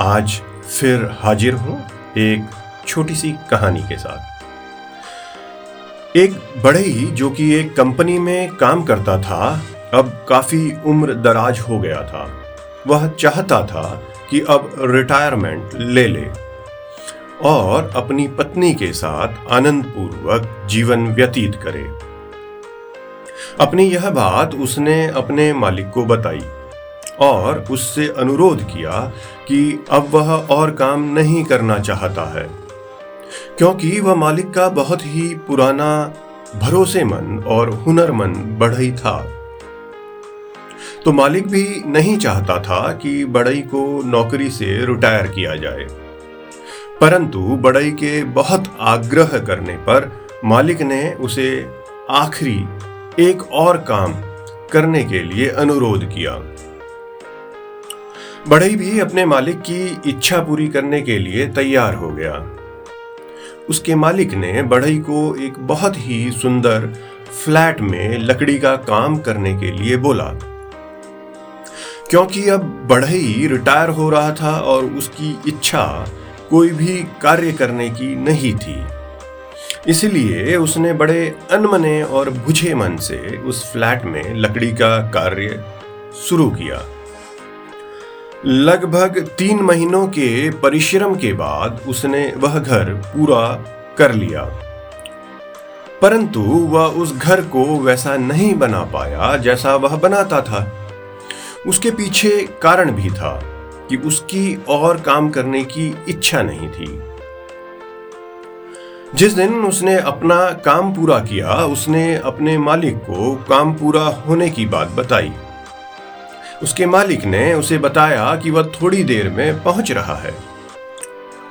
आज फिर हाजिर हूँ एक छोटी सी कहानी के साथ। एक बड़े ही, जो कि एक कंपनी में काम करता था, अब काफ़ी उम्र दराज हो गया था। वह चाहता था कि अब रिटायरमेंट ले ले और अपनी पत्नी के साथ आनंद पूर्वक जीवन व्यतीत करे। अपनी यह बात उसने अपने मालिक को बताई। और उससे अनुरोध किया कि अब वह और काम नहीं करना चाहता है, क्योंकि वह मालिक का बहुत ही पुराना भरोसेमंद और हुनरमंद बढ़ई था। तो मालिक भी नहीं चाहता था कि बड़ई को नौकरी से रिटायर किया जाए। परंतु बड़ई के बहुत आग्रह करने पर मालिक ने उसे आखिरी एक और काम करने के लिए अनुरोध किया। बढ़ई भी अपने मालिक की इच्छा पूरी करने के लिए तैयार हो गया। उसके मालिक ने बढ़ई को एक बहुत ही सुंदर फ्लैट में लकड़ी का काम करने के लिए बोला। क्योंकि अब बढ़ई रिटायर हो रहा था और उसकी इच्छा कोई भी कार्य करने की नहीं थी। इसलिए उसने बड़े अनमने और बुझे मन से उस फ्लैट में लकड़ी का कार्य शुरू किया। लगभग तीन महीनों के परिश्रम के बाद उसने वह घर पूरा कर लिया। परंतु वह उस घर को वैसा नहीं बना पाया जैसा वह बनाता था। उसके पीछे कारण भी था कि उसकी और काम करने की इच्छा नहीं थी। जिस दिन उसने अपना काम पूरा किया, उसने अपने मालिक को काम पूरा होने की बात बताई। उसके मालिक ने उसे बताया कि वह थोड़ी देर में पहुँच रहा है।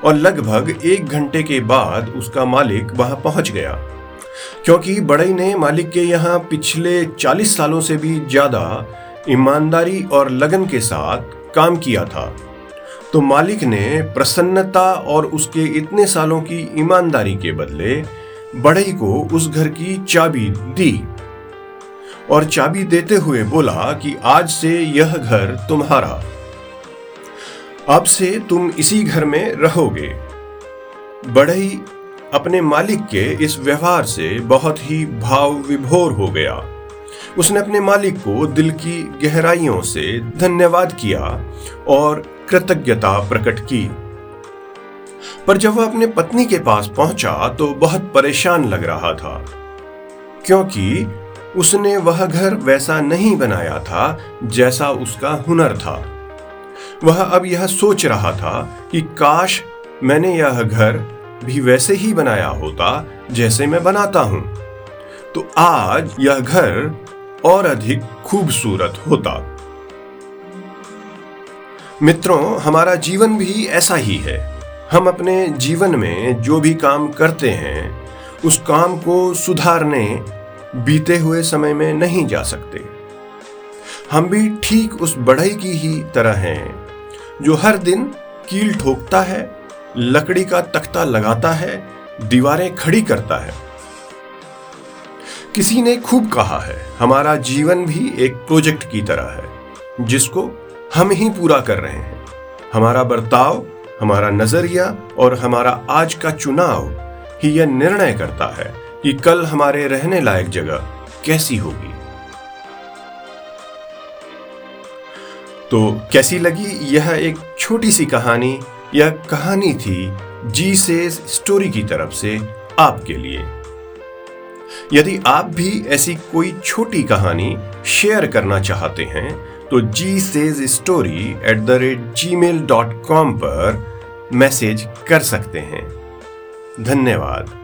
और लगभग एक घंटे के बाद उसका मालिक वहाँ पहुँच गया। क्योंकि बड़ई ने मालिक के यहाँ पिछले चालीस सालों से भी ज़्यादा ईमानदारी और लगन के साथ काम किया था। तो मालिक ने प्रसन्नता और उसके इतने सालों की ईमानदारी के बदले बड़ई को उस घर की चाबी दी। और चाबी देते हुए बोला कि आज से यह घर तुम्हारा। अब से तुम इसी घर में रहोगे। बढ़ई अपने मालिक के इस व्यवहार से बहुत ही भाव विभोर हो गया। उसने अपने मालिक को दिल की गहराइयों से धन्यवाद किया और कृतज्ञता प्रकट की। पर जब वह अपने पत्नी के पास पहुँचा तो बहुत परेशान लग रहा था, क्योंकि उसने वह घर वैसा नहीं बनाया था जैसा उसका हुनर था। वह अब यह सोच रहा था कि काश मैंने यह घर भी वैसे ही बनाया होता जैसे मैं बनाता हूँ। तो आज यह घर और अधिक खूबसूरत होता। मित्रों, हमारा जीवन भी ऐसा ही है। हम अपने जीवन में जो भी काम करते हैं, उस काम को सुधारने बीते हुए समय में नहीं जा सकते। हम भी ठीक उस बढ़ई की ही तरह हैं, जो हर दिन कील ठोकता है, लकड़ी का तख्ता लगाता है, दीवारें खड़ी करता है। किसी ने खूब कहा है, हमारा जीवन भी एक प्रोजेक्ट की तरह है, जिसको हम ही पूरा कर रहे हैं। हमारा बर्ताव, हमारा नज़रिया और हमारा आज का चुनाव ही यह निर्णय करता है कि कल हमारे रहने लायक जगह कैसी होगी। तो कैसी लगी यह एक छोटी सी कहानी? यह कहानी थी जी से स्टोरी की तरफ़ से आपके लिए। यदि आप भी ऐसी कोई छोटी कहानी शेयर करना चाहते हैं तो G says story at the rate Gmail dot com पर मैसेज कर सकते हैं। धन्यवाद।